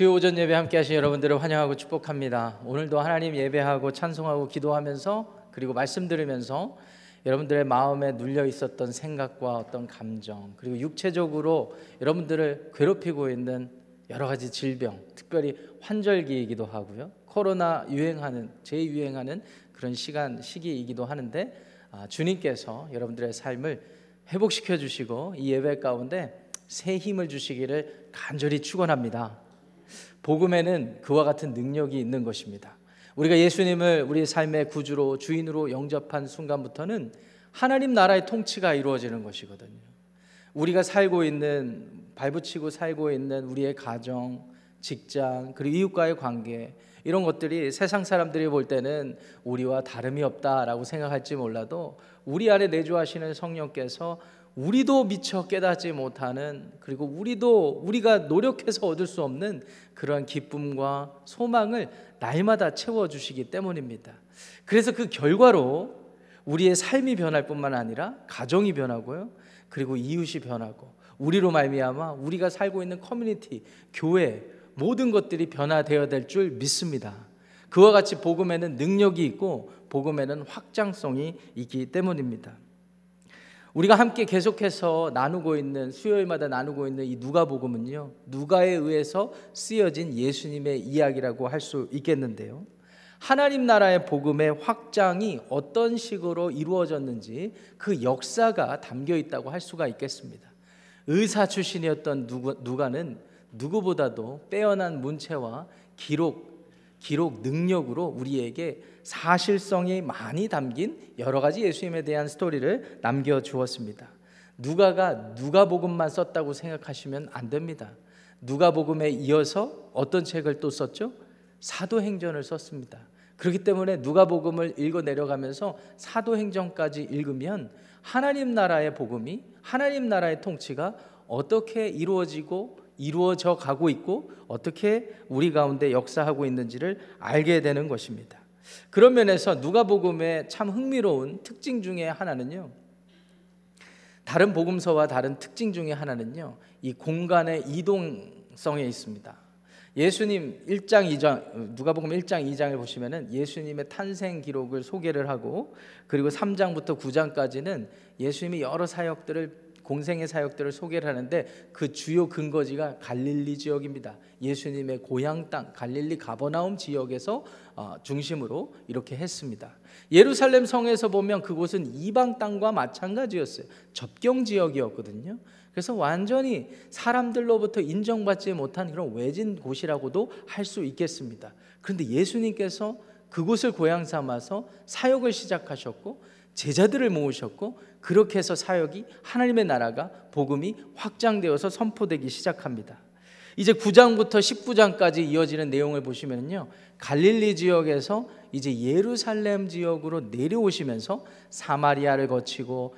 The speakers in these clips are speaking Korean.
수요 오전 예배 함께 하신 여러분들을 환영하고 축복합니다. 오늘도 하나님 예배하고 찬송하고 기도하면서 그리고 말씀 들으면서 여러분들의 마음에 눌려 있었던 생각과 어떤 감정 그리고 육체적으로 여러분들을 괴롭히고 있는 여러 가지 질병, 특별히 환절기이기도 하고요. 코로나 유행하는 재유행하는 그런 시간 시기이기도 하는데 아, 주님께서 여러분들의 삶을 회복시켜 주시고 이 예배 가운데 새 힘을 주시기를 간절히 축원합니다. 복음에는 그와 같은 능력이 있는 것입니다. 우리가 예수님을 우리 삶의 구주로 주인으로 영접한 순간부터는 하나님 나라의 통치가 이루어지는 것이거든요. 우리가 살고 있는 발붙이고 살고 있는 우리의 가정, 직장, 그리고 이웃과의 관계 이런 것들이 세상 사람들이 볼 때는 우리와 다름이 없다라고 생각할지 몰라도 우리 안에 내주하시는 성령께서 우리도 미처 깨닫지 못하는 그리고 우리도 우리가 노력해서 얻을 수 없는 그러한 기쁨과 소망을 날마다 채워 주시기 때문입니다. 그래서 그 결과로 우리의 삶이 변할 뿐만 아니라 가정이 변하고요. 그리고 이웃이 변하고 우리로 말미암아 우리가 살고 있는 커뮤니티, 교회 모든 것들이 변화되어야 될 줄 믿습니다. 그와 같이 복음에는 능력이 있고 복음에는 확장성이 있기 때문입니다. 우리가 함께 계속해서 나누고 있는 수요일마다 나누고 있는 이 누가복음은요. 누가에 의해서 쓰여진 예수님의 이야기라고 할 수 있겠는데요. 하나님 나라의 복음의 확장이 어떤 식으로 이루어졌는지 그 역사가 담겨 있다고 할 수가 있겠습니다. 의사 출신이었던 누가는 누구보다도 빼어난 문체와 기록 기록 능력으로 우리에게 사실성이 많이 담긴 여러 가지 예수님에 대한 스토리를 남겨 주었습니다. 누가가 누가복음만 썼다고 생각하시면 안 됩니다. 누가복음에 이어서 어떤 책을 또 썼죠? 사도행전을 썼습니다. 그렇기 때문에 누가복음을 읽어 내려가면서 사도행전까지 읽으면 하나님 나라의 복음이 하나님 나라의 통치가 어떻게 이루어지고 이루어져 가고 있고 어떻게 우리 가운데 역사하고 있는지를 알게 되는 것입니다. 그런 면에서 누가복음의 참 흥미로운 특징 중에 하나는요. 다른 복음서와 다른 특징 중에 하나는요. 이 공간의 이동성에 있습니다. 예수님 1장 2장 누가복음 1장 2장을 보시면은 예수님의 탄생 기록을 소개를 하고 그리고 3장부터 9장까지는 예수님이 여러 사역들을 공생의 사역들을 소개를 하는데 그 주요 근거지가 갈릴리 지역입니다. 예수님의 고향 땅 갈릴리 가버나움 지역에서 어, 중심으로 이렇게 했습니다. 예루살렘 성에서 보면 그곳은 이방 땅과 마찬가지였어요. 접경 지역이었거든요. 그래서 완전히 사람들로부터 인정받지 못한 그런 외진 곳이라고도 할 수 있겠습니다. 그런데 예수님께서 그곳을 고향 삼아서 사역을 시작하셨고 제자들을 모으셨고 그렇게 해서 사역이 하나님의 나라가 복음이 확장되어서 선포되기 시작합니다. 이제 9장부터 19장까지 이어지는 내용을 보시면요. 갈릴리 지역에서 이제 예루살렘 지역으로 내려오시면서 사마리아를 거치고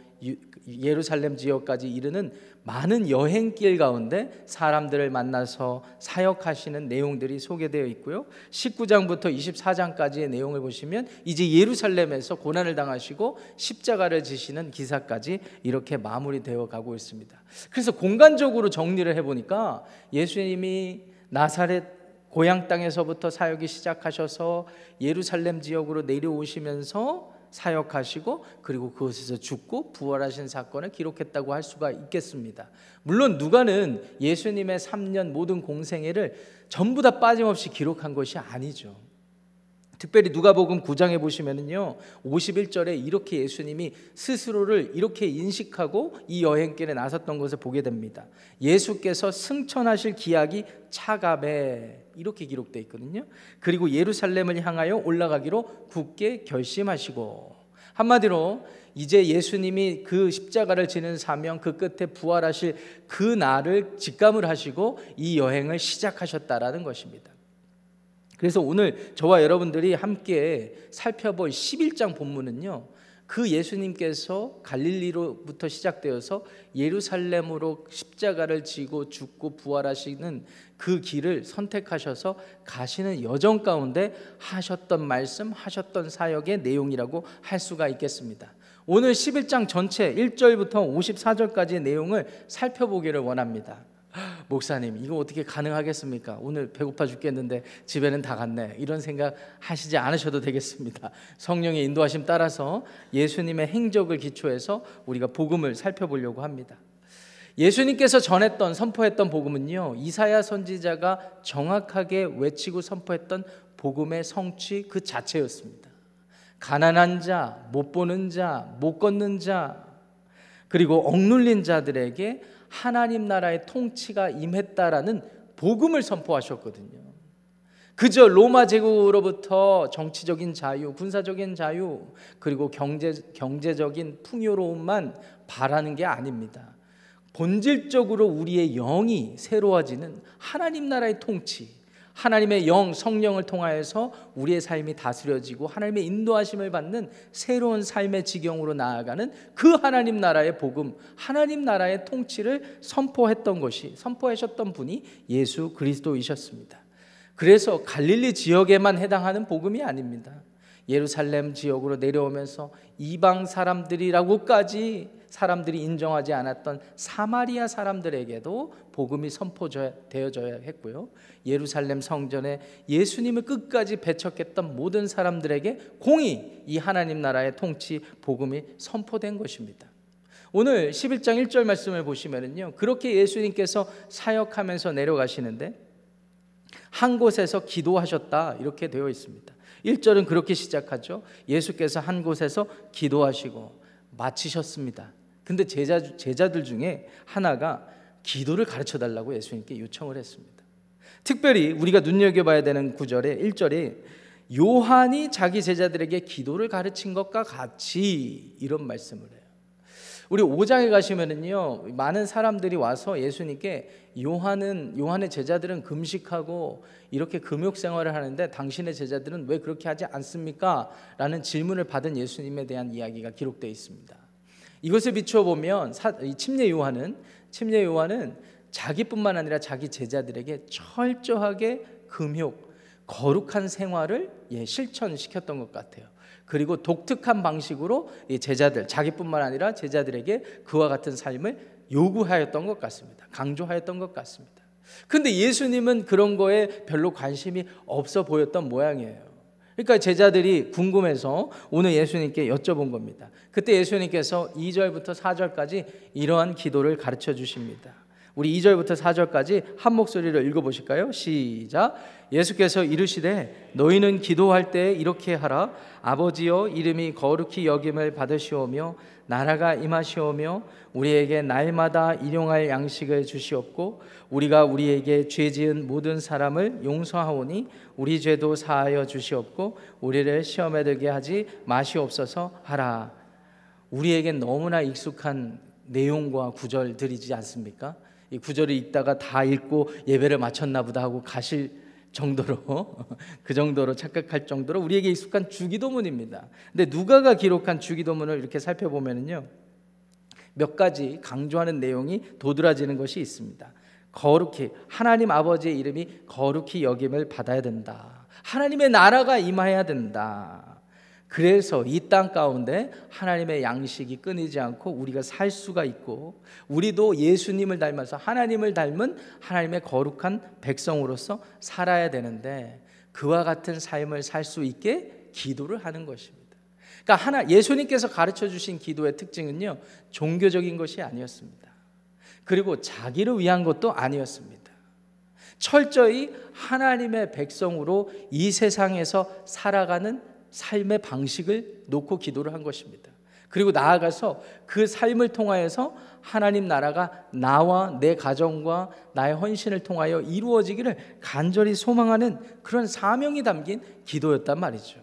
예루살렘 지역까지 이르는 많은 여행길 가운데 사람들을 만나서 사역하시는 내용들이 소개되어 있고요. 19장부터 24장까지의 내용을 보시면 이제 예루살렘에서 고난을 당하시고 십자가를 지시는 기사까지 이렇게 마무리되어 가고 있습니다. 그래서 공간적으로 정리를 해 보니까 예수님이 나사렛 고향 땅에서부터 사역이 시작하셔서 예루살렘 지역으로 내려오시면서 사역하시고 그리고 그곳에서 죽고 부활하신 사건을 기록했다고 할 수가 있겠습니다. 물론 누가는 예수님의 3년 모든 공생애를 전부 다 빠짐없이 기록한 것이 아니죠. 특별히 누가복음 9장에 보시면은요. 51절에 이렇게 예수님이 스스로를 이렇게 인식하고 이 여행길에 나섰던 것을 보게 됩니다. 예수께서 승천하실 기약이 차갑에 이렇게 기록되어 있거든요. 그리고 예루살렘을 향하여 올라가기로 굳게 결심하시고 한마디로 이제 예수님이 그 십자가를 지는 사명 그 끝에 부활하실 그 날을 직감을 하시고 이 여행을 시작하셨다라는 것입니다. 그래서 오늘 저와 여러분들이 함께 살펴볼 11장 본문은요. 그 예수님께서 갈릴리로부터 시작되어서 예루살렘으로 십자가를 지고 죽고 부활하시는 그 길을 선택하셔서 가시는 여정 가운데 하셨던 말씀, 하셨던 사역의 내용이라고 할 수가 있겠습니다. 오늘 11장 전체 1절부터 54절까지의 내용을 살펴보기를 원합니다. 목사님, 이거 어떻게 가능하겠습니까? 오늘 배고파 죽겠는데 집에는 다 갔네. 이런 생각 하시지 않으셔도 되겠습니다. 성령의 인도하심 따라서 예수님의 행적을 기초해서 우리가 복음을 살펴보려고 합니다. 예수님께서 전했던 선포했던 복음은요. 이사야 선지자가 정확하게 외치고 선포했던 복음의 성취 그 자체였습니다. 가난한 자, 못 보는 자, 못 걷는 자, 그리고 억눌린 자들에게 하나님 나라의 통치가 임했다라는 복음을 선포하셨거든요. 그저 로마 제국으로부터 정치적인 자유, 군사적인 자유, 그리고 경제 경제적인 풍요로움만 바라는 게 아닙니다. 본질적으로 우리의 영이 새로워지는 하나님 나라의 통치, 하나님의 영 성령을 통하여서 우리의 삶이 다스려지고 하나님의 인도하심을 받는 새로운 삶의 지경으로 나아가는 그 하나님 나라의 복음, 하나님 나라의 통치를 선포했던 것이 선포하셨던 분이 예수 그리스도이셨습니다. 그래서 갈릴리 지역에만 해당하는 복음이 아닙니다. 예루살렘 지역으로 내려오면서 이방 사람들이라고까지 사람들이 인정하지 않았던 사마리아 사람들에게도 복음이 선포되어져야 했고요. 예루살렘 성전에 예수님을 끝까지 배척했던 모든 사람들에게 공히 이 하나님 나라의 통치 복음이 선포된 것입니다. 오늘 11장 1절 말씀을 보시면은요. 그렇게 예수님께서 사역하면서 내려가시는데 한 곳에서 기도하셨다 이렇게 되어 있습니다. 1절은 그렇게 시작하죠. 예수께서 한 곳에서 기도하시고 마치셨습니다. 근데 제자, 제자들 중에 하나가 기도를 가르쳐 달라고 예수님께 요청을 했습니다. 특별히 우리가 눈여겨봐야 되는 구절에 1절에 요한이 자기 제자들에게 기도를 가르친 것과 같이 이런 말씀을 해요. 우리 5장에 가시면은요 많은 사람들이 와서 예수님께 요한은 요한의 제자들은 금식하고 이렇게 금욕 생활을 하는데 당신의 제자들은 왜 그렇게 하지 않습니까? 라는 질문을 받은 예수님에 대한 이야기가 기록되어 있습니다. 이것을 비추어 보면 침례 요한은 침례 요한은 자기뿐만 아니라 자기 제자들에게 철저하게 금욕, 거룩한 생활을 예, 실천시켰던 것 같아요. 그리고 독특한 방식으로 제자들, 자기뿐만 아니라 제자들에게 그와 같은 삶을 요구하였던 것 같습니다. 강조하였던 것 같습니다. 근데 예수님은 그런 거에 별로 관심이 없어 보였던 모양이에요. 그러니까 제자들이 궁금해서 오늘 예수님께 여쭤본 겁니다. 그때 예수님께서 2절부터 4절까지 이러한 기도를 가르쳐 주십니다. 우리 2절부터 4절까지 한 목소리로 읽어 보실까요? 시작. 예수께서 이르시되 너희는 기도할 때 이렇게 하라 아버지여 이름이 거룩히 여김을 받으시오며 나라가 임하시오며 우리에게 날마다 일용할 양식을 주시옵고 우리가 우리에게 죄 지은 모든 사람을 용서하오니 우리 죄도 사하여 주시옵고 우리를 시험에 들게 하지 마시옵소서 하라 우리에겐 너무나 익숙한 내용과 구절들이지 않습니까? 이 구절을 읽다가 다 읽고 예배를 마쳤나 보다 하고 가실 정도로 그 정도로 착각할 정도로 우리에게 익숙한 주기도문입니다. 근데 누가가 기록한 주기도문을 이렇게 살펴보면요. 몇 가지 강조하는 내용이 도드라지는 것이 있습니다. 거룩히 하나님 아버지의 이름이 거룩히 여김을 받아야 된다. 하나님의 나라가 임해야 된다. 그래서 이 땅 가운데 하나님의 양식이 끊이지 않고 우리가 살 수가 있고 우리도 예수님을 닮아서 하나님을 닮은 하나님의 거룩한 백성으로서 살아야 되는데 그와 같은 삶을 살 수 있게 기도를 하는 것입니다. 그러니까 하나 예수님께서 가르쳐 주신 기도의 특징은요. 종교적인 것이 아니었습니다. 그리고 자기를 위한 것도 아니었습니다. 철저히 하나님의 백성으로 이 세상에서 살아가는 삶의 방식을 놓고 기도를 한 것입니다. 그리고 나아가서 그 삶을 통하여서 하나님 나라가 나와 내 가정과 나의 헌신을 통하여 이루어지기를 간절히 소망하는 그런 사명이 담긴 기도였단 말이죠.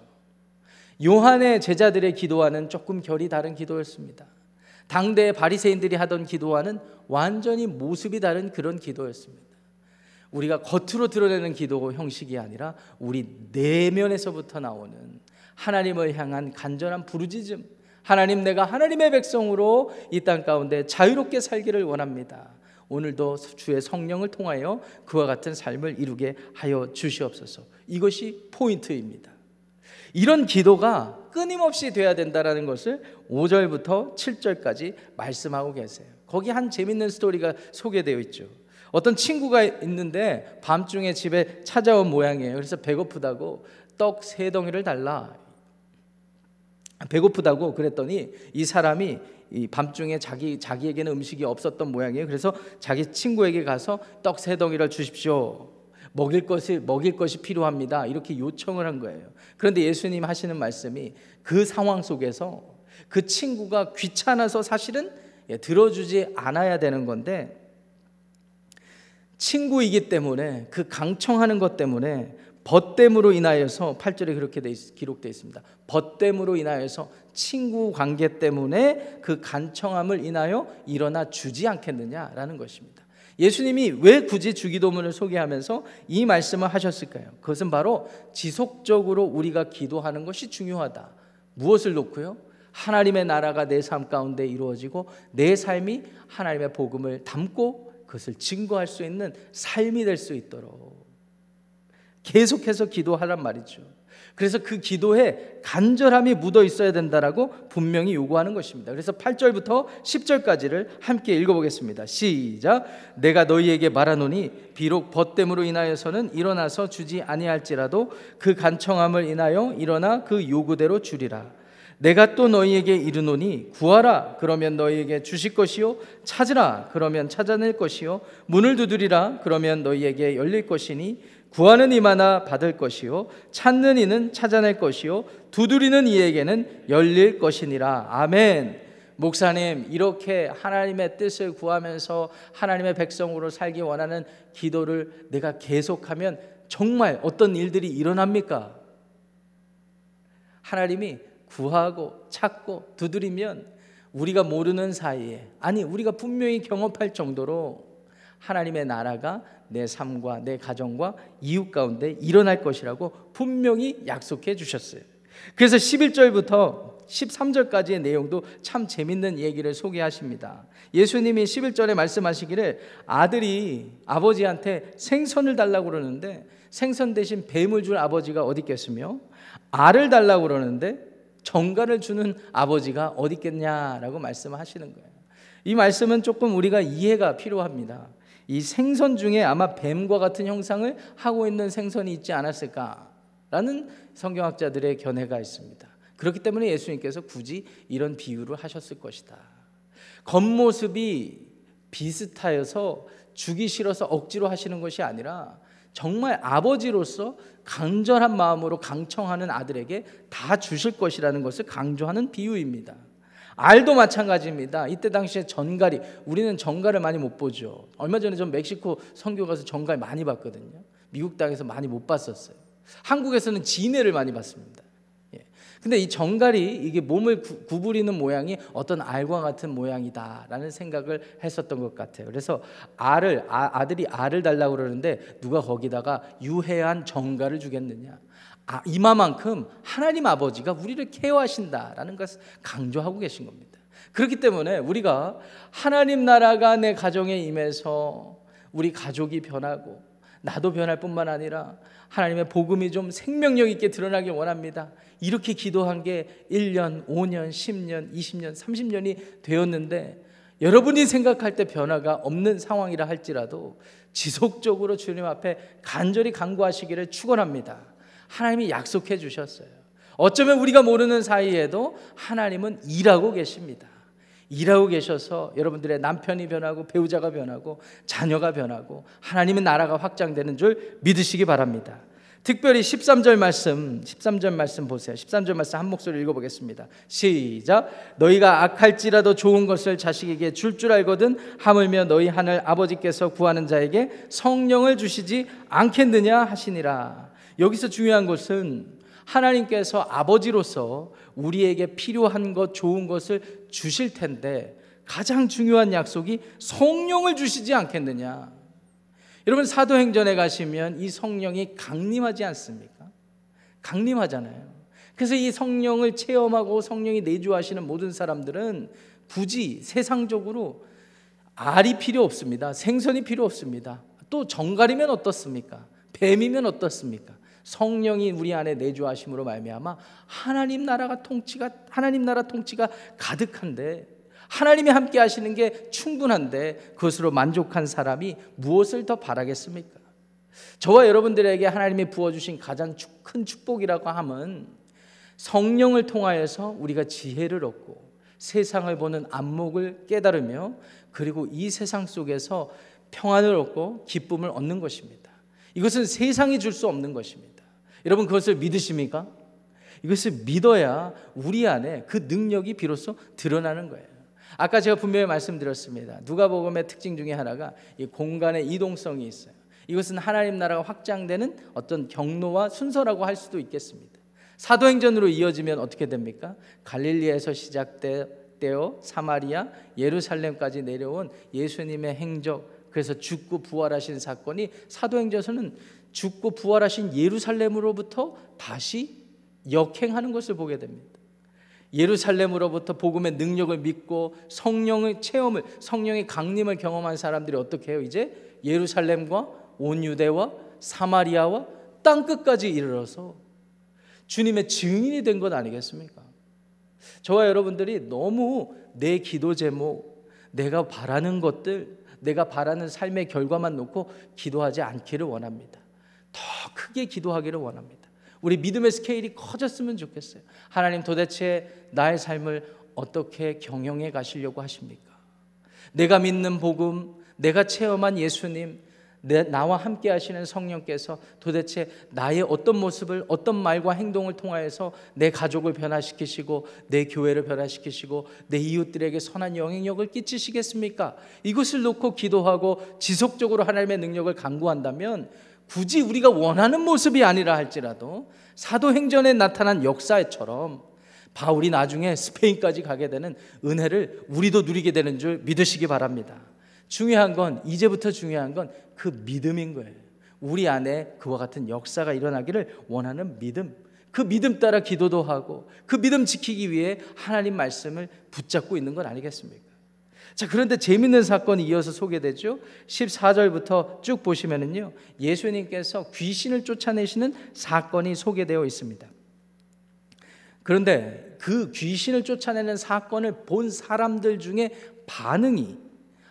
요한의 제자들의 기도와는 조금 결이 다른 기도였습니다. 당대 바리새인들이 하던 기도와는 완전히 모습이 다른 그런 기도였습니다. 우리가 겉으로 드러내는 기도 형식이 아니라 우리 내면에서부터 나오는 하나님을 향한 간절한 부르짖음. 하나님 내가 하나님의 백성으로 이 땅 가운데 자유롭게 살기를 원합니다. 오늘도 주의 성령을 통하여 그와 같은 삶을 이루게 하여 주시옵소서. 이것이 포인트입니다. 이런 기도가 끊임없이 돼야 된다라는 것을 5절부터 7절까지 말씀하고 계세요. 거기 한 재밌는 스토리가 소개되어 있죠. 어떤 친구가 있는데 밤중에 집에 찾아온 모양이에요. 그래서 배고프다고 떡 세 덩이를 달라. 배고프다고 그랬더니 이 사람이 이 밤중에 자기 자기에게는 음식이 없었던 모양이에요. 그래서 자기 친구에게 가서 떡 세 덩이를 주십시오. 먹일 것이 먹일 것이 필요합니다. 이렇게 요청을 한 거예요. 그런데 예수님 하시는 말씀이 그 상황 속에서 그 친구가 귀찮아서 사실은 예, 들어주지 않아야 되는 건데 친구이기 때문에 그 강청하는 것 때문에 벗됨으로 인하여서 8절에 그렇게 기록되어 있습니다. 벗됨으로 인하여서 친구 관계 때문에 그 간청함을 인하여 일어나 주지 않겠느냐라는 것입니다. 예수님이 왜 굳이 주기도문을 소개하면서 이 말씀을 하셨을까요? 그것은 바로 지속적으로 우리가 기도하는 것이 중요하다. 무엇을 놓고요? 하나님의 나라가 내 삶 가운데 이루어지고 내 삶이 하나님의 복음을 담고 그것을 증거할 수 있는 삶이 될 수 있도록 계속해서 기도하란 말이죠. 그래서 그 기도에 간절함이 묻어 있어야 된다라고 분명히 요구하는 것입니다. 그래서 8절부터 10절까지를 함께 읽어보겠습니다. 시작. 내가 너희에게 말하노니 비록 벗됨으로 인하여서는 일어나서 주지 아니할지라도 그 간청함을 인하여 일어나 그 요구대로 주리라. 내가 또 너희에게 이르노니 구하라 그러면 너희에게 주실 것이요 찾으라 그러면 찾아낼 것이요 문을 두드리라 그러면 너희에게 열릴 것이니 구하는 이마나 받을 것이요 찾는 이는 찾아낼 것이요 두드리는 이에게는 열릴 것이니라 아멘. 목사님 이렇게 하나님의 뜻을 구하면서 하나님의 백성으로 살기 원하는 기도를 내가 계속하면 정말 어떤 일들이 일어납니까? 하나님이 구하고 찾고 두드리면 우리가 모르는 사이에 아니 우리가 분명히 경험할 정도로 하나님의 나라가 내 삶과 내 가정과 이웃 가운데 일어날 것이라고 분명히 약속해 주셨어요. 그래서 11절부터 13절까지의 내용도 참 재밌는 얘기를 소개하십니다. 예수님이 11절에 말씀하시기를 아들이 아버지한테 생선을 달라고 그러는데 생선 대신 뱀을 줄 아버지가 어디 있겠으며 알을 달라고 그러는데 정가를 주는 아버지가 어디 있겠냐라고 말씀하시는 거예요. 이 말씀은 조금 우리가 이해가 필요합니다. 이 생선 중에 아마 뱀과 같은 형상을 하고 있는 생선이 있지 않았을까라는 성경학자들의 견해가 있습니다. 그렇기 때문에 예수님께서 굳이 이런 비유를 하셨을 것이다. 겉모습이 비슷하여서 주기 싫어서 억지로 하시는 것이 아니라 정말 아버지로서 간절한 마음으로 강청하는 아들에게 다 주실 것이라는 것을 강조하는 비유입니다. 알도 마찬가지입니다. 이때 당시에 전갈이 우리는 전갈을 많이 못 보죠. 얼마 전에 전 멕시코 선교 가서 전갈 많이 봤거든요. 미국 땅에서 많이 못 봤었어요. 한국에서는 진해를 많이 봤습니다. 근데 이 정갈이 이게 몸을 구, 부리는 모양이 어떤 알과 같은 모양이다라는 생각을 했었던 것 같아요. 그래서 알을 아, 들이 알을 달라고 그러는데 누가 거기다가 유해한 정갈을 주겠느냐? 아, 이마만큼 하나님 아버지가 우리를 케어하신다라는 것을 강조하고 계신 겁니다. 그렇기 때문에 우리가 하나님 나라가 내 가정에 임해서 우리 가족이 변하고 나도 변할 뿐만 아니라 하나님의 복음이 좀 생명력 있게 드러나길 원합니다. 이렇게 기도한 게 1년, 5년, 10년, 20년, 30년이 되었는데 여러분이 생각할 때 변화가 없는 상황이라 할지라도 지속적으로 주님 앞에 간절히 간구하시기를 축원합니다. 하나님이 약속해 주셨어요. 어쩌면 우리가 모르는 사이에도 하나님은 일하고 계십니다. 일하고 계셔서 여러분들의 남편이 변하고 배우자가 변하고 자녀가 변하고 하나님의 나라가 확장되는 줄 믿으시기 바랍니다. 특별히 13절 말씀, 13절 말씀 보세요. 13절 말씀 한 목소리 읽어보겠습니다. 시작. 너희가 악할지라도 좋은 것을 자식에게 줄줄 알거든 하물며 너희 하늘 아버지께서 구하는 자에게 성령을 주시지 않겠느냐 하시니라. 여기서 중요한 것은 하나님께서 아버지로서 우리에게 필요한 것, 좋은 것을 주실 텐데 가장 중요한 약속이 성령을 주시지 않겠느냐. 여러분 사도행전에 가시면 이 성령이 강림하지 않습니까? 강림하잖아요. 그래서 이 성령을 체험하고 성령이 내주하시는 모든 사람들은 굳이 세상적으로 알이 필요 없습니다. 생선이 필요 없습니다. 또 정갈이면 어떻습니까? 뱀이면 어떻습니까? 성령이 우리 안에 내주하심으로 말미암아 하나님 나라가 통치가 하나님 나라 통치가 가득한데 하나님이 함께 하시는 게 충분한데 그것으로 만족한 사람이 무엇을 더 바라겠습니까? 저와 여러분들에게 하나님이 부어 주신 가장 큰 축복이라고 함은 성령을 통하여서 우리가 지혜를 얻고 세상을 보는 안목을 깨달으며 그리고 이 세상 속에서 평안을 얻고 기쁨을 얻는 것입니다. 이것은 세상이 줄 수 없는 것입니다. 여러분 그것을 믿으십니까? 이것을 믿어야 우리 안에 그 능력이 비로소 드러나는 거예요. 아까 제가 분명히 말씀드렸습니다. 누가복음의 특징 중에 하나가 이 공간의 이동성이 있어요. 이것은 하나님 나라가 확장되는 어떤 경로와 순서라고 할 수도 있겠습니다. 사도행전으로 이어지면 어떻게 됩니까? 갈릴리에서 시작되어 사마리아, 예루살렘까지 내려온 예수님의 행적, 그래서 죽고 부활하신 사건이 사도행전에서는 죽고 부활하신 예루살렘으로부터 다시 역행하는 것을 보게 됩니다. 예루살렘으로부터 복음의 능력을 믿고 성령의 체험을 성령의 강림을 경험한 사람들이 어떻게 해요? 이제 예루살렘과 온 유대와 사마리아와 땅 끝까지 이르러서 주님의 증인이 된 것 아니겠습니까? 저와 여러분들이 너무 내 기도 제목, 내가 바라는 것들, 내가 바라는 삶의 결과만 놓고 기도하지 않기를 원합니다. 더 크게 기도하기를 원합니다. 우리 믿음의 스케일이 커졌으면 좋겠어요. 하나님 도대체 나의 삶을 어떻게 경영해 가시려고 하십니까? 내가 믿는 복음, 내가 체험한 예수님, 내, 나와 함께 하시는 성령께서 도대체 나의 어떤 모습을 어떤 말과 행동을 통하여서 내 가족을 변화시키시고 내 교회를 변화시키시고 내 이웃들에게 선한 영향력을 끼치시겠습니까? 이것을 놓고 기도하고 지속적으로 하나님의 능력을 강구한다면 굳이 우리가 원하는 모습이 아니라 할지라도 사도행전에 나타난 역사처럼 바울이 나중에 스페인까지 가게 되는 은혜를 우리도 누리게 되는 줄 믿으시기 바랍니다. 중요한 건 이제부터 중요한 건 그 믿음인 거예요. 우리 안에 그와 같은 역사가 일어나기를 원하는 믿음. 그 믿음 따라 기도도 하고 그 믿음 지키기 위해 하나님 말씀을 붙잡고 있는 건 아니겠습니까? 자, 그런데 재밌는 사건이 이어서 소개되죠. 14절부터 쭉 보시면은요. 예수님께서 귀신을 쫓아내시는 사건이 소개되어 있습니다. 그런데 그 귀신을 쫓아내는 사건을 본 사람들 중에 반응이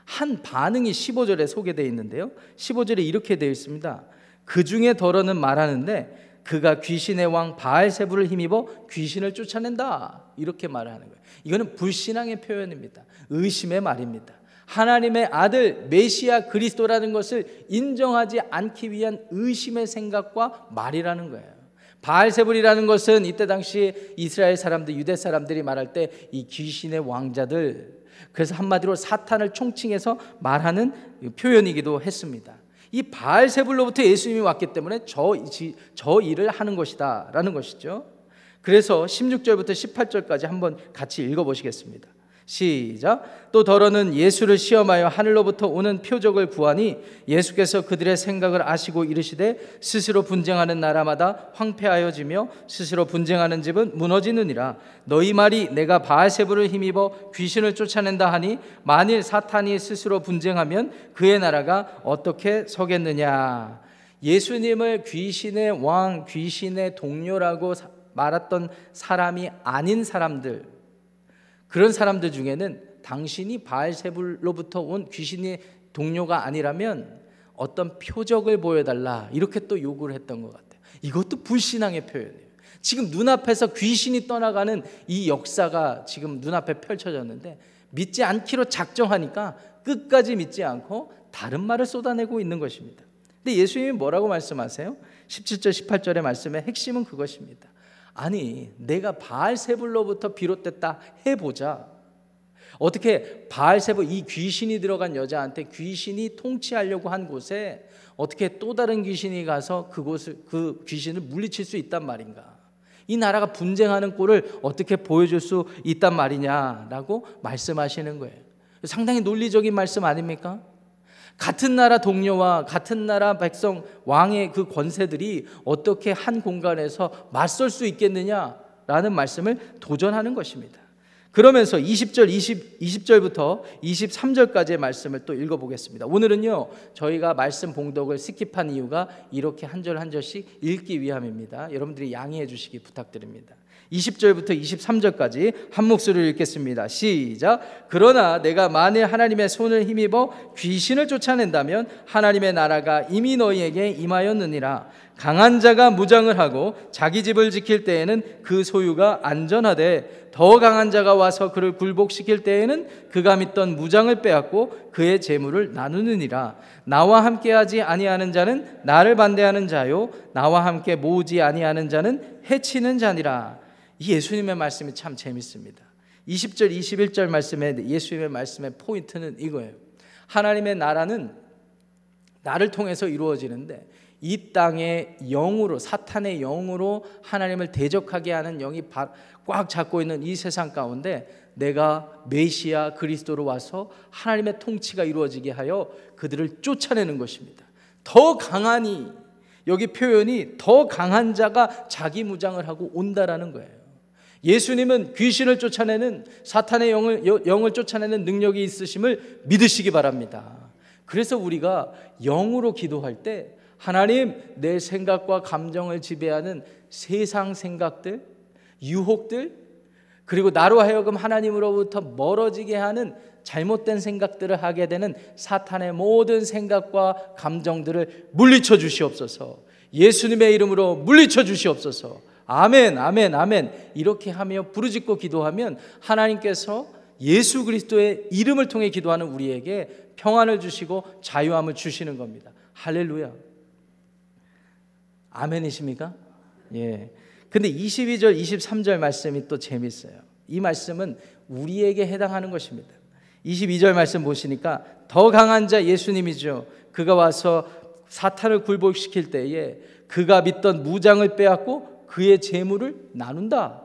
한 반응이 15절에 소개되어 있는데요. 15절에 이렇게 되어 있습니다. 그 중에 더러는 말하는데 그가 귀신의 왕 바알세부를 힘입어 귀신을 쫓아낸다. 이렇게 말을 하는 거예요. 이거는 불신앙의 표현입니다. 의심의 말입니다. 하나님의 아들 메시아 그리스도라는 것을 인정하지 않기 위한 의심의 생각과 말이라는 거예요. 바알세불이라는 것은 이때 당시 이스라엘 사람들, 유대 사람들이 말할 때 이 귀신의 왕자들, 그래서 한마디로 사탄을 총칭해서 말하는 표현이기도 했습니다. 이 바알세불로부터 예수님이 왔기 때문에 저, 저 일을 하는 것이다 라는 것이죠. 그래서 16절부터 18절까지 한번 같이 읽어보시겠습니다. 시작. 또 더러는 예수를 시험하여 하늘로부터 오는 표적을 구하니 예수께서 그들의 생각을 아시고 이르시되 스스로 분쟁하는 나라마다 황폐하여지며 스스로 분쟁하는 집은 무너지느니라. 너희 말이 내가 바알세부를 힘입어 귀신을 쫓아낸다 하니 만일 사탄이 스스로 분쟁하면 그의 나라가 어떻게 서겠느냐. 예수님을 귀신의 왕, 귀신의 동료라고 말했던 사람이 아닌 사람들 그런 사람들 중에는 당신이 바알세불로부터 온 귀신의 동료가 아니라면 어떤 표적을 보여달라 이렇게 또 요구를 했던 것 같아요. 이것도 불신앙의 표현이에요. 지금 눈앞에서 귀신이 떠나가는 이 역사가 지금 눈앞에 펼쳐졌는데 믿지 않기로 작정하니까 끝까지 믿지 않고 다른 말을 쏟아내고 있는 것입니다. 근데 예수님이 뭐라고 말씀하세요? 17절 18절의 말씀의 핵심은 그것입니다. 아니, 내가 바알세불로부터 비롯됐다 해보자. 어떻게 바알세불 이 귀신이 들어간 여자한테 귀신이 통치하려고 한 곳에 어떻게 또 다른 귀신이 가서 그곳을 그 귀신을 물리칠 수 있단 말인가? 이 나라가 분쟁하는 꼴을 어떻게 보여줄 수 있단 말이냐라고 말씀하시는 거예요. 상당히 논리적인 말씀 아닙니까? 같은 나라 동료와 같은 나라 백성 왕의 그 권세들이 어떻게 한 공간에서 맞설 수 있겠느냐라는 말씀을 도전하는 것입니다. 그러면서 20절, 20, 20절부터 23절까지의 말씀을 또 읽어 보겠습니다. 오늘은요, 저희가 말씀 봉독을 스킵한 이유가 이렇게 한 절 한 절씩 읽기 위함입니다. 여러분들이 양해해 주시기 부탁드립니다. 20절부터 23절까지 한 목소리로 읽겠습니다. 시작. 그러나 내가 만일 하나님의 손을 힘입어 귀신을 쫓아낸다면 하나님의 나라가 이미 너희에게 임하였느니라. 강한 자가 무장을 하고 자기 집을 지킬 때에는 그 소유가 안전하되 더 강한 자가 와서 그를 굴복시킬 때에는 그가 믿던 무장을 빼앗고 그의 재물을 나누느니라. 나와 함께하지 아니하는 자는 나를 반대하는 자요 나와 함께 모으지 아니하는 자는 해치는 자니라. 이 예수님의 말씀이 참 재밌습니다. 20절, 21절 말씀에 예수님의 말씀의 포인트는 이거예요. 하나님의 나라는 나를 통해서 이루어지는데 이 땅의 영으로 사탄의 영으로 하나님을 대적하게 하는 영이 꽉 잡고 있는 이 세상 가운데 내가 메시아 그리스도로 와서 하나님의 통치가 이루어지게 하여 그들을 쫓아내는 것입니다. 더 강하니 여기 표현이 더 강한 자가 자기 무장을 하고 온다라는 거예요. 예수님은 귀신을 쫓아내는 사탄의 영을, 영을 쫓아내는 능력이 있으심을 믿으시기 바랍니다. 그래서 우리가 영으로 기도할 때 하나님 내 생각과 감정을 지배하는 세상 생각들, 유혹들, 그리고 나로 하여금 하나님으로부터 멀어지게 하는 잘못된 생각들을 하게 되는 사탄의 모든 생각과 감정들을 물리쳐 주시옵소서. 예수님의 이름으로 물리쳐 주시옵소서. 아멘, 아멘, 아멘. 이렇게 하며 부르짖고 기도하면 하나님께서 예수 그리스도의 이름을 통해 기도하는 우리에게 평안을 주시고 자유함을 주시는 겁니다. 할렐루야. 아멘이십니까? 예. 근데 22절, 23절 말씀이 또 재밌어요. 이 말씀은 우리에게 해당하는 것입니다. 22절 말씀 보시니까 더 강한 자 예수님이죠. 그가 와서 사탄을 굴복시킬 때에 그가 믿던 무장을 빼앗고 그의 재물을 나눈다.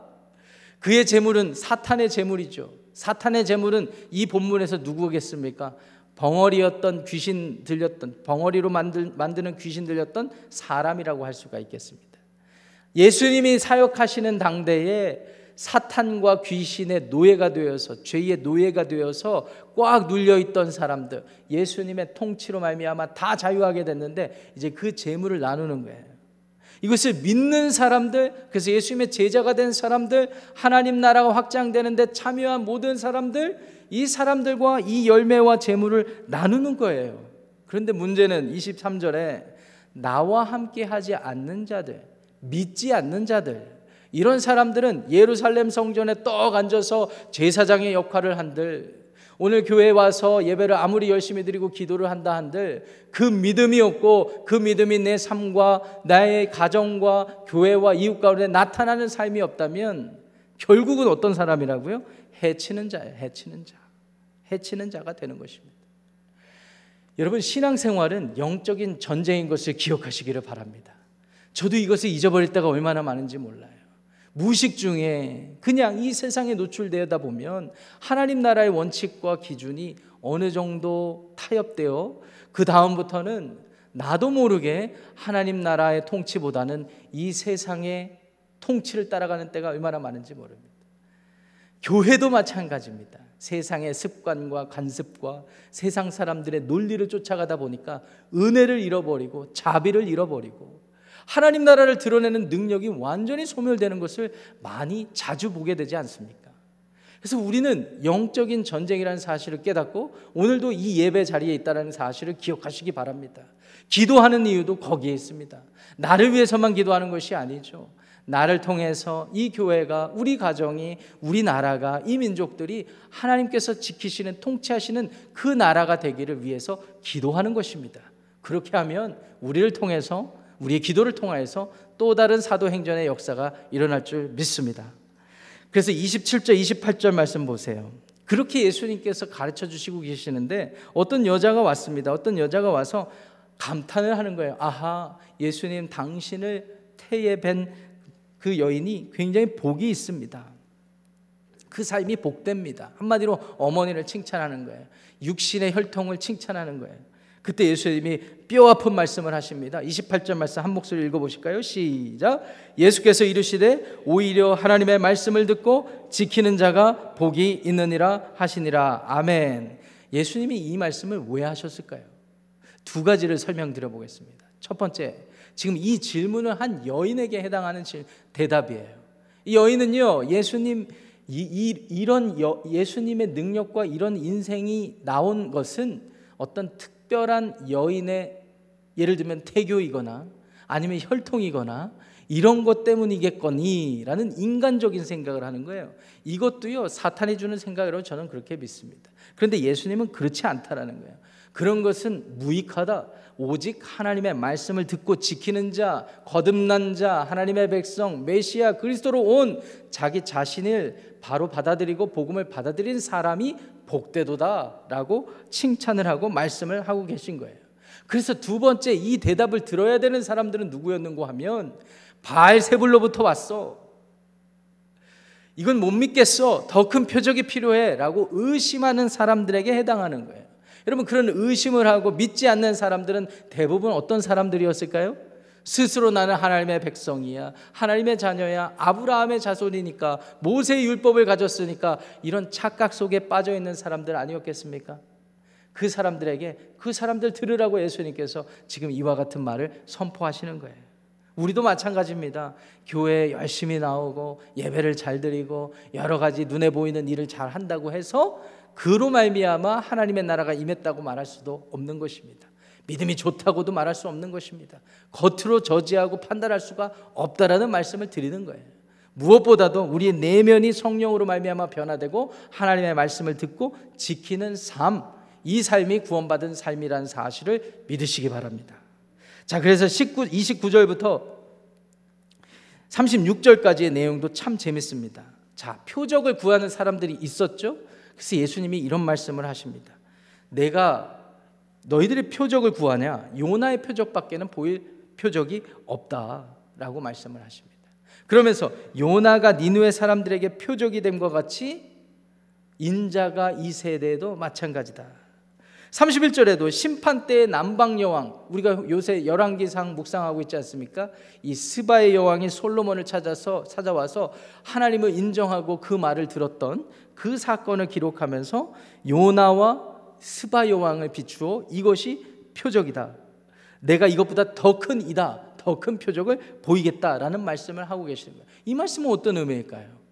그의 재물은 사탄의 재물이죠. 사탄의 재물은 이 본문에서 누구겠습니까? 벙어리였던 귀신 들렸던 벙어리로 만들, 만드는 귀신 들렸던 사람이라고 할 수가 있겠습니다. 예수님이 사역하시는 당대에 사탄과 귀신의 노예가 되어서 죄의 노예가 되어서 꽉 눌려 있던 사람들 예수님의 통치로 말미암아 다 자유하게 됐는데 이제 그 재물을 나누는 거예요. 이것을 믿는 사람들, 그래서 예수님의 제자가 된 사람들, 하나님 나라가 확장되는데 참여한 모든 사람들, 이 사람들과 이 열매와 재물을 나누는 거예요. 그런데 문제는 23절에 나와 함께 하지 않는 자들, 믿지 않는 자들, 이런 사람들은 예루살렘 성전에 떡 앉아서 제사장의 역할을 한들 오늘 교회에 와서 예배를 아무리 열심히 드리고 기도를 한다 한들 그 믿음이 없고 그 믿음이 내 삶과 나의 가정과 교회와 이웃 가운데 나타나는 삶이 없다면 결국은 어떤 사람이라고요? 해치는 자예요. 해치는 자. 해치는 자가 되는 것입니다. 여러분 신앙생활은 영적인 전쟁인 것을 기억하시기를 바랍니다. 저도 이것을 잊어버릴 때가 얼마나 많은지 몰라요. 무식 중에 그냥 이 세상에 노출되다 보면 하나님 나라의 원칙과 기준이 어느 정도 타협되어 그 다음부터는 나도 모르게 하나님 나라의 통치보다는 이 세상의 통치를 따라가는 때가 얼마나 많은지 모릅니다. 교회도 마찬가지입니다. 세상의 습관과 간습과 세상 사람들의 논리를 쫓아가다 보니까 은혜를 잃어버리고 자비를 잃어버리고 하나님 나라를 드러내는 능력이 완전히 소멸되는 것을 많이 자주 보게 되지 않습니까? 그래서 우리는 영적인 전쟁이라는 사실을 깨닫고 오늘도 이 예배 자리에 있다는 사실을 기억하시기 바랍니다. 기도하는 이유도 거기에 있습니다. 나를 위해서만 기도하는 것이 아니죠. 나를 통해서 이 교회가 우리 가정이 우리 나라가 이 민족들이 하나님께서 지키시는 통치하시는 그 나라가 되기를 위해서 기도하는 것입니다. 그렇게 하면 우리를 통해서 우리의 기도를 통하여서 또 다른 사도행전의 역사가 일어날 줄 믿습니다. 그래서 27절, 28절 말씀 보세요. 그렇게 예수님께서 가르쳐 주시고 계시는데 어떤 여자가 왔습니다. 어떤 여자가 와서 감탄을 하는 거예요. 아하, 예수님 당신을 태에 뵌 그 여인이 굉장히 복이 있습니다. 그 삶이 복됩니다. 한마디로 어머니를 칭찬하는 거예요. 육신의 혈통을 칭찬하는 거예요. 그때 예수님이 뼈 아픈 말씀을 하십니다. 28절 말씀 한 목소리 읽어 보실까요? 시작. 예수께서 이르시되 오히려 하나님의 말씀을 듣고 지키는 자가 복이 있느니라 하시니라. 아멘. 예수님이 이 말씀을 왜 하셨을까요? 두 가지를 설명드려 보겠습니다. 첫 번째, 지금 이 질문을 한 여인에게 해당하는 대답이에요. 이 여인은요, 예수님 이, 이, 여, 예수님의 능력과 이런 인생이 나온 것은 어떤 특 별한 여인의 예를 들면 태교이거나 아니면 혈통이거나 이런 것 때문이겠거니라는 인간적인 생각을 하는 거예요. 이것도요 사탄이 주는 생각이라고 저는 그렇게 믿습니다. 그런데 예수님은 그렇지 않다라는 거예요. 그런 것은 무익하다. 오직 하나님의 말씀을 듣고 지키는 자, 거듭난 자, 하나님의 백성, 메시아 그리스도로 온 자기 자신을 바로 받아들이고 복음을 받아들인 사람이 복되도다라고 칭찬을 하고 말씀을 하고 계신 거예요. 그래서 두 번째 이 대답을 들어야 되는 사람들은 누구였는고 하면 바알세불로부터 왔어. 이건 못 믿겠어. 더 큰 표적이 필요해라고 의심하는 사람들에게 해당하는 거예요. 여러분 그런 의심을 하고 믿지 않는 사람들은 대부분 어떤 사람들이었을까요? 스스로 나는 하나님의 백성이야. 하나님의 자녀야. 아브라함의 자손이니까 모세의 율법을 가졌으니까 이런 착각 속에 빠져 있는 사람들 아니었겠습니까? 그 사람들에게 그 사람들 들으라고 예수님께서 지금 이와 같은 말을 선포하시는 거예요. 우리도 마찬가지입니다. 교회에 열심히 나오고 예배를 잘 드리고 여러 가지 눈에 보이는 일을 잘 한다고 해서 그로 말미암아 하나님의 나라가 임했다고 말할 수도 없는 것입니다. 믿음이 좋다고도 말할 수 없는 것입니다. 겉으로 저지하고 판단할 수가 없다라는 말씀을 드리는 거예요. 무엇보다도 우리의 내면이 성령으로 말미암아 변화되고 하나님의 말씀을 듣고 지키는 삶, 이 삶이 구원받은 삶이라는 사실을 믿으시기 바랍니다. 자, 그래서 19, 29절부터 36절까지의 내용도 참 재밌습니다. 자, 표적을 구하는 사람들이 있었죠? 그래서 예수님이 이런 말씀을 하십니다. 내가 너희들의 표적을 구하냐? 요나의 표적밖에는 보일 표적이 없다라고 말씀을 하십니다. 그러면서 요나가 니누의 사람들에게 표적이 된것 같이 인자가 이 세대에도 마찬가지다. 31절에도 심판 때의 남방 여왕 우리가 요새 열왕기상 묵상하고 있지 않습니까? 이 스바의 여왕이 솔로몬을 찾아서 찾아와서 하나님을 인정하고 그 말을 들었던 그 사건을 기록하면서 요나와 스바 여왕을 비추어 이것이 표적이다. 내가 이것보다 더 큰 이다. 더 큰 표적을 보이겠다라는 말씀을 하고 거예요. 이 말씀은 어떤 의미일까요?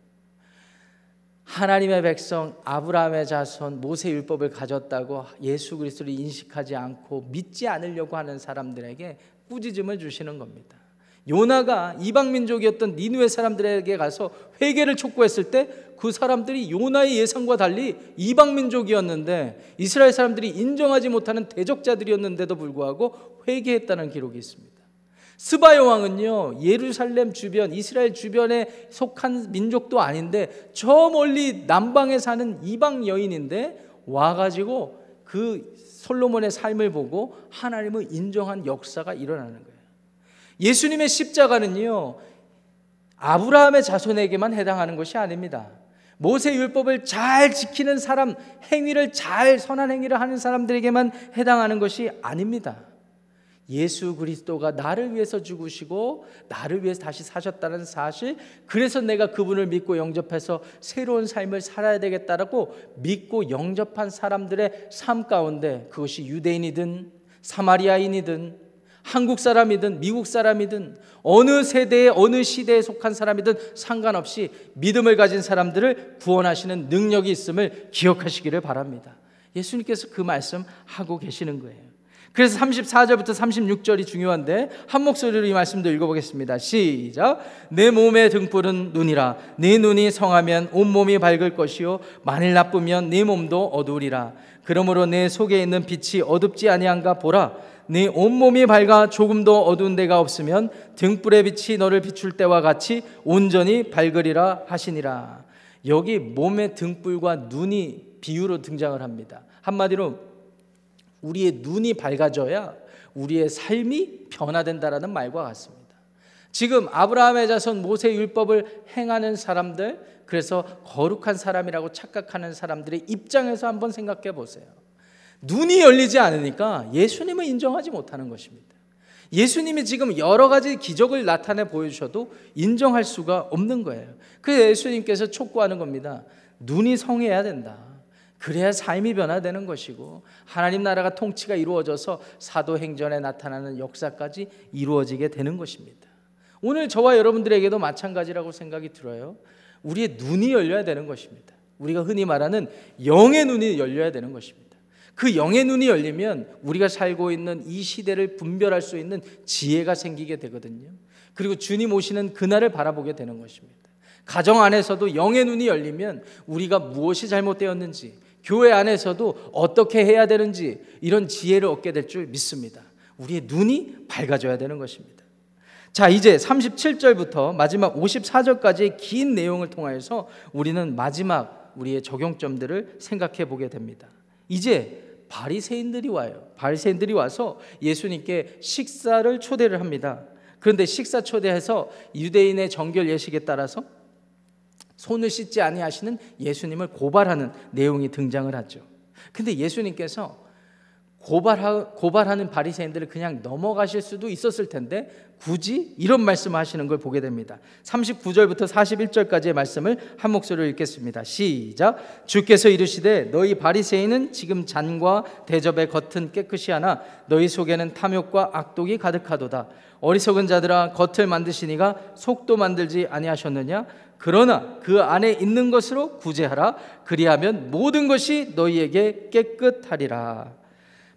하나님의 백성 아브라함의 자손 모세 율법을 가졌다고 예수 그리스도를 인식하지 않고 믿지 않으려고 하는 사람들에게 꾸짖음을 주시는 겁니다. 요나가 이방 민족이었던 니누의 사람들에게 가서 회개를 촉구했을 때 그 사람들이 요나의 예상과 달리 이방 민족이었는데 이스라엘 사람들이 인정하지 못하는 대적자들이었는데도 불구하고 회개했다는 기록이 있습니다. 스바 여왕은요 예루살렘 주변 이스라엘 주변에 속한 민족도 아닌데 저 멀리 남방에 사는 이방 여인인데 와가지고 그 솔로몬의 삶을 보고 하나님을 인정한 역사가 일어나는 거예요. 예수님의 십자가는요, 아브라함의 자손에게만 해당하는 것이 아닙니다. 모세 율법을 잘 지키는 사람, 행위를 잘 선한 행위를 하는 사람들에게만 해당하는 것이 아닙니다. 예수 그리스도가 나를 위해서 죽으시고 나를 위해서 다시 사셨다는 사실, 그래서 내가 그분을 믿고 영접해서 새로운 삶을 살아야 되겠다라고 믿고 영접한 사람들의 삶 가운데 그것이 유대인이든 사마리아인이든 한국 사람이든 미국 사람이든 어느 세대에 어느 시대에 속한 사람이든 상관없이 믿음을 가진 사람들을 구원하시는 능력이 있음을 기억하시기를 바랍니다. 예수님께서 그 말씀 하고 계시는 거예요. 그래서 34절부터 36절이 중요한데 한 목소리로 이 말씀도 읽어보겠습니다. 시작. 내 몸의 등불은 눈이라. 네 눈이 성하면 온 몸이 밝을 것이요 만일 나쁘면 네 몸도 어두우리라. 그러므로 내 속에 있는 빛이 어둡지 아니한가 보라. 네 온몸이 밝아 조금도 어두운 데가 없으면 등불의 빛이 너를 비출 때와 같이 온전히 밝으리라 하시니라. 여기 몸의 등불과 눈이 비유로 등장을 합니다. 한마디로 우리의 눈이 밝아져야 우리의 삶이 변화된다라는 말과 같습니다. 지금 아브라함의 자손 모세 율법을 행하는 사람들 그래서 거룩한 사람이라고 착각하는 사람들의 입장에서 한번 생각해 보세요. 눈이 열리지 않으니까 예수님을 인정하지 못하는 것입니다. 예수님이 지금 여러 가지 기적을 나타내 보여주셔도 인정할 수가 없는 거예요. 그래서 예수님께서 촉구하는 겁니다. 눈이 성해야 된다. 그래야 삶이 변화되는 것이고 하나님 나라가 통치가 이루어져서 사도행전에 나타나는 역사까지 이루어지게 되는 것입니다. 오늘 저와 여러분들에게도 마찬가지라고 생각이 들어요. 우리의 눈이 열려야 되는 것입니다. 우리가 흔히 말하는 영의 눈이 열려야 되는 것입니다. 그 영의 눈이 열리면 우리가 살고 있는 이 시대를 분별할 수 있는 지혜가 생기게 되거든요. 그리고 주님 오시는 그날을 바라보게 되는 것입니다. 가정 안에서도 영의 눈이 열리면 우리가 무엇이 잘못되었는지, 교회 안에서도 어떻게 해야 되는지 이런 지혜를 얻게 될 줄 믿습니다. 우리의 눈이 밝아져야 되는 것입니다. 자, 이제 37절부터 마지막 54절까지의 긴 내용을 통하여서 우리는 마지막 우리의 적용점들을 생각해 보게 됩니다. 이제 바리새인들이 와요. 바리새인들이 와서 예수님께 식사를 초대를 합니다. 그런데 식사 초대해서 유대인의 정결 예식에 따라서 손을 씻지 아니하시는 예수님을 고발하는 내용이 등장을 하죠. 근데 예수님께서 고발하, 고발하는 바리새인들을 그냥 넘어가실 수도 있었을 텐데 굳이 이런 말씀을 하시는 걸 보게 됩니다. 39절부터 41절까지의 말씀을 한 목소리로 읽겠습니다. 시작. 주께서 이르시되 너희 바리새인은 지금 잔과 대접의 겉은 깨끗이 하나 너희 속에는 탐욕과 악독이 가득하도다. 어리석은 자들아 겉을 만드시니가 속도 만들지 아니하셨느냐? 그러나 그 안에 있는 것으로 구제하라. 그리하면 모든 것이 너희에게 깨끗하리라.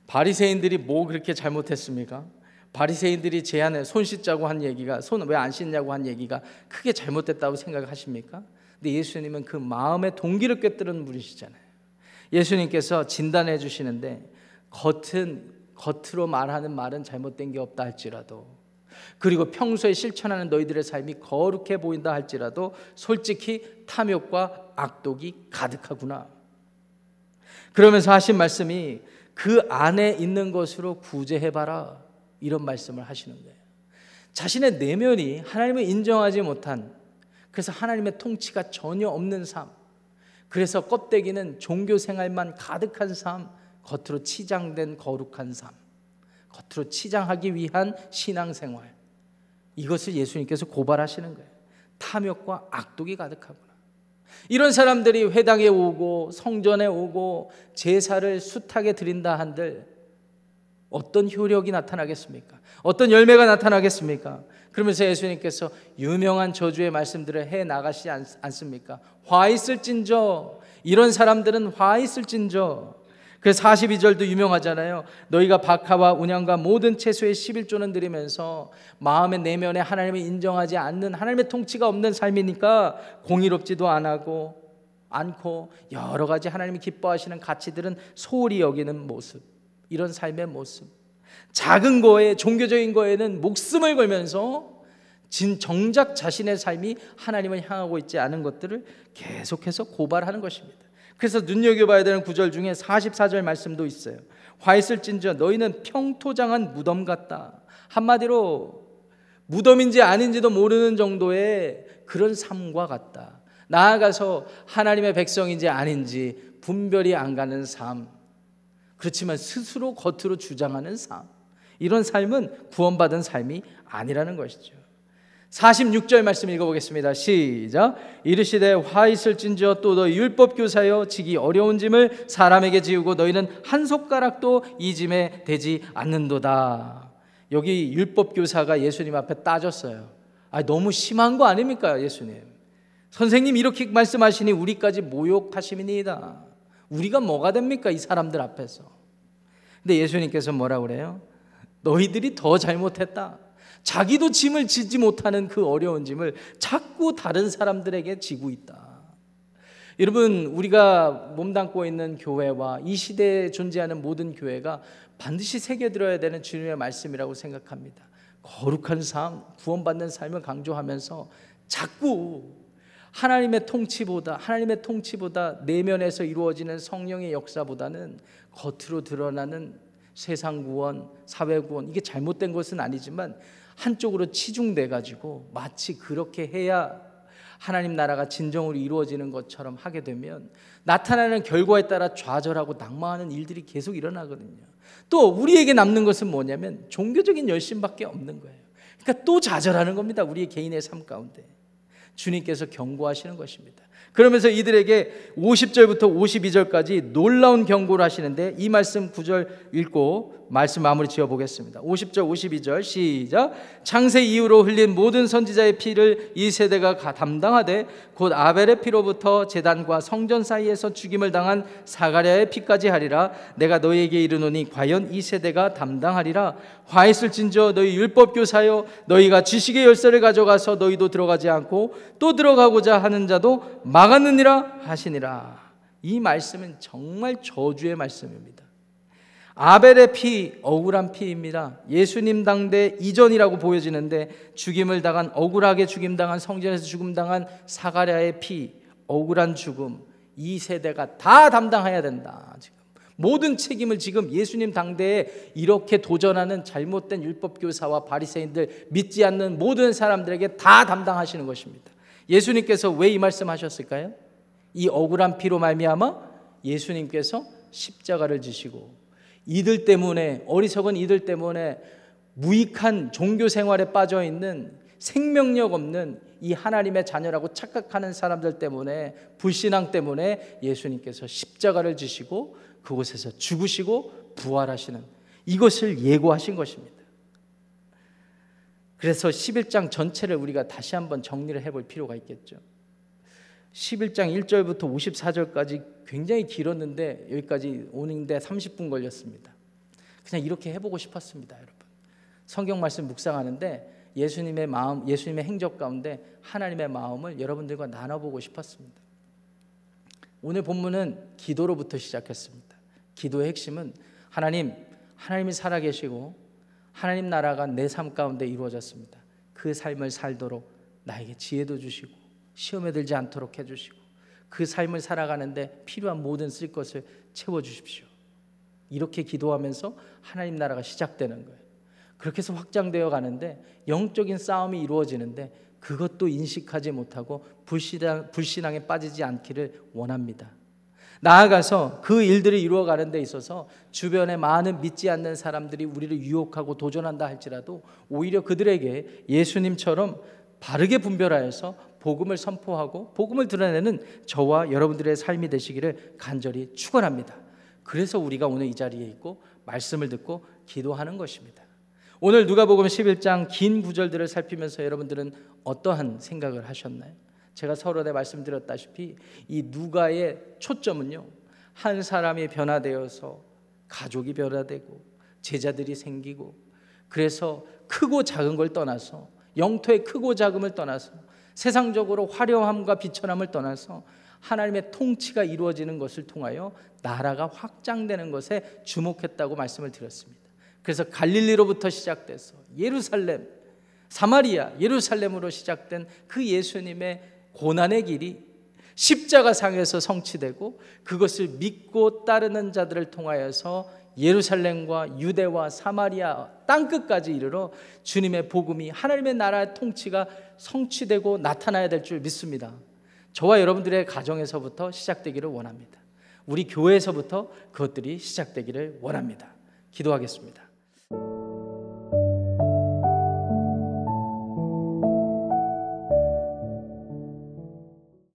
바리새인들이 뭐 그렇게 잘못했습니까? 바리새인들이 제 안에 손 씻자고 한 얘기가 손 왜 안 씻냐고 한 얘기가 크게 잘못됐다고 생각하십니까? 근데 예수님은 그 마음의 동기를 꿰뚫은 분이시잖아요. 예수님께서 진단해 주시는데 겉은 겉으로 말하는 말은 잘못된 게 없다 할지라도 그리고 평소에 실천하는 너희들의 삶이 거룩해 보인다 할지라도 솔직히 탐욕과 악독이 가득하구나. 그러면서 하신 말씀이 그 안에 있는 것으로 구제해봐라. 이런 말씀을 하시는 거예요. 자신의 내면이 하나님을 인정하지 못한 그래서 하나님의 통치가 전혀 없는 삶. 그래서 껍데기는 종교 생활만 가득한 삶, 겉으로 치장된 거룩한 삶. 겉으로 치장하기 위한 신앙 생활. 이것을 예수님께서 고발하시는 거예요. 탐욕과 악독이 가득하구나. 이런 사람들이 회당에 오고 성전에 오고 제사를 숱하게 드린다 한들 어떤 효력이 나타나겠습니까? 어떤 열매가 나타나겠습니까? 그러면서 예수님께서 유명한 저주의 말씀들을 해 나가시지 않 습니까? 화 있을진저 이런 사람들은 화 있을진저 그래서 42절도 유명하잖아요. 너희가 박하와 운양과 모든 채소의 11조는 드리면서 마음의 내면에 하나님을 인정하지 않는 하나님의 통치가 없는 삶이니까 공의롭지도 않고 않고 여러 가지 하나님이 기뻐하시는 가치들은 소홀히 여기는 모습. 이런 삶의 모습. 작은 거에 종교적인 거에는 목숨을 걸면서 진 정작 자신의 삶이 하나님을 향하고 있지 않은 것들을 계속해서 고발하는 것입니다. 그래서 눈여겨봐야 되는 구절 중에 44절 말씀도 있어요. 화 있을진저 너희는 평토장한 무덤 같다. 한마디로 무덤인지 아닌지도 모르는 정도의 그런 삶과 같다. 나아가서 하나님의 백성인지 아닌지 분별이 안 가는 삶. 그렇지만 스스로 겉으로 주장하는 삶. 이런 삶은 구원받은 삶이 아니라는 것이죠. 46절 말씀 읽어보겠습니다. 시작. 이르시되 화 있을진저 또 너 율법 교사여 지기 어려운 짐을 사람에게 지우고 너희는 한 손가락도 이 짐에 되지 않는도다. 여기 율법 교사가 예수님 앞에 따졌어요. 아 너무 심한 거 아닙니까 예수님? 선생님 이렇게 말씀하시니 우리까지 모욕하심이니이다. 우리가 뭐가 됩니까 이 사람들 앞에서? 근데 예수님께서 뭐라 그래요? 너희들이 더 잘못했다. 자기도 짐을 지지 못하는 그 어려운 짐을 자꾸 다른 사람들에게 지고 있다. 여러분, 우리가 몸담고 있는 교회와 이 시대에 존재하는 모든 교회가 반드시 새겨들어야 되는 주님의 말씀이라고 생각합니다. 거룩한 삶, 구원받는 삶을 강조하면서 자꾸 하나님의 통치보다 하나님의 통치보다 내면에서 이루어지는 성령의 역사보다는 겉으로 드러나는 세상 구원, 사회 구원 이게 잘못된 것은 아니지만 한쪽으로 치중돼 가지고 마치 그렇게 해야 하나님 나라가 진정으로 이루어지는 것처럼 하게 되면 나타나는 결과에 따라 좌절하고 낙망하는 일들이 계속 일어나거든요. 또 우리에게 남는 것은 뭐냐면 종교적인 열심밖에 없는 거예요. 그러니까 또 좌절하는 겁니다. 우리의 개인의 삶 가운데. 주님께서 경고하시는 것입니다. 그러면서 이들에게 50절부터 52절까지 놀라운 경고를 하시는데 이 말씀 9절 읽고 말씀 마무리 지어 보겠습니다. 50절 52절 시작. 창세 이후로 흘린 모든 선지자의 피를 이 세대가 담당하되 곧 아벨의 피로부터 제단과 성전 사이에서 죽임을 당한 사가랴의 피까지 하리라. 내가 너희에게 이르노니 과연 이 세대가 담당하리라. 화 있을진저 너희 율법 교사여 너희가 지식의 열쇠를 가져가서 너희도 들어가지 않고 또 들어가고자 하는 자도 막았느니라 하시니라. 이 말씀은 정말 저주의 말씀입니다. 아벨의 피, 억울한 피입니다. 예수님 당대 이전이라고 보여지는데 죽임을 당한, 억울하게 죽임당한, 성전에서 죽임당한 사가랴의 피, 억울한 죽음, 이 세대가 다 담당해야 된다. 지금. 모든 책임을 지금 예수님 당대에 이렇게 도전하는 잘못된 율법 교사와 바리새인들 믿지 않는 모든 사람들에게 다 담당하시는 것입니다. 예수님께서 왜 이 말씀하셨을까요? 이 억울한 피로 말미암아 예수님께서 십자가를 지시고 이들 때문에 어리석은 이들 때문에 무익한 종교 생활에 빠져 있는 생명력 없는 이 하나님의 자녀라고 착각하는 사람들 때문에 불신앙 때문에 예수님께서 십자가를 지시고 그곳에서 죽으시고 부활하시는 이것을 예고하신 것입니다. 그래서 11장 전체를 우리가 다시 한번 정리를 해볼 필요가 있겠죠. 11장 1절부터 54절까지 굉장히 길었는데 여기까지 오는데 30분 걸렸습니다. 그냥 이렇게 해보고 싶었습니다, 여러분. 성경 말씀 묵상하는데 예수님의 마음, 예수님의 행적 가운데 하나님의 마음을 여러분들과 나눠보고 싶었습니다. 오늘 본문은 기도로부터 시작했습니다. 기도의 핵심은 하나님, 하나님이 살아계시고 하나님 나라가 내 삶 가운데 이루어졌습니다. 그 삶을 살도록 나에게 지혜도 주시고 시험에 들지 않도록 해주시고 그 삶을 살아가는데 필요한 모든 쓸 것을 채워 주십시오. 이렇게 기도하면서 하나님 나라가 시작되는 거예요. 그렇게 해서 확장되어 가는데 영적인 싸움이 이루어지는데 그것도 인식하지 못하고 불신앙, 불신앙에 빠지지 않기를 원합니다. 나아가서 그 일들이 이루어가는 데 있어서 주변에 많은 믿지 않는 사람들이 우리를 유혹하고 도전한다 할지라도 오히려 그들에게 예수님처럼 바르게 분별하여서 복음을 선포하고 복음을 드러내는 저와 여러분들의 삶이 되시기를 간절히 축원합니다. 그래서 우리가 오늘 이 자리에 있고 말씀을 듣고 기도하는 것입니다. 오늘 누가복음 11장 긴 구절들을 살피면서 여러분들은 어떠한 생각을 하셨나요? 제가 서론에 말씀드렸다시피 이 누가의 초점은요. 한 사람이 변화되어서 가족이 변화되고 제자들이 생기고 그래서 크고 작은 걸 떠나서 영토의 크고 작음을 떠나서 세상적으로 화려함과 비천함을 떠나서 하나님의 통치가 이루어지는 것을 통하여 나라가 확장되는 것에 주목했다고 말씀을 드렸습니다. 그래서 갈릴리로부터 시작돼서 예루살렘, 사마리아, 예루살렘으로 시작된 그 예수님의 고난의 길이 십자가 상에서 성취되고 그것을 믿고 따르는 자들을 통하여서 예루살렘과 유대와 사마리아 땅 끝까지 이르러 주님의 복음이 하나님의 나라의 통치가 성취되고 나타나야 될 줄 믿습니다. 저와 여러분들의 가정에서부터 시작되기를 원합니다. 우리 교회에서부터 그것들이 시작되기를 원합니다. 기도하겠습니다.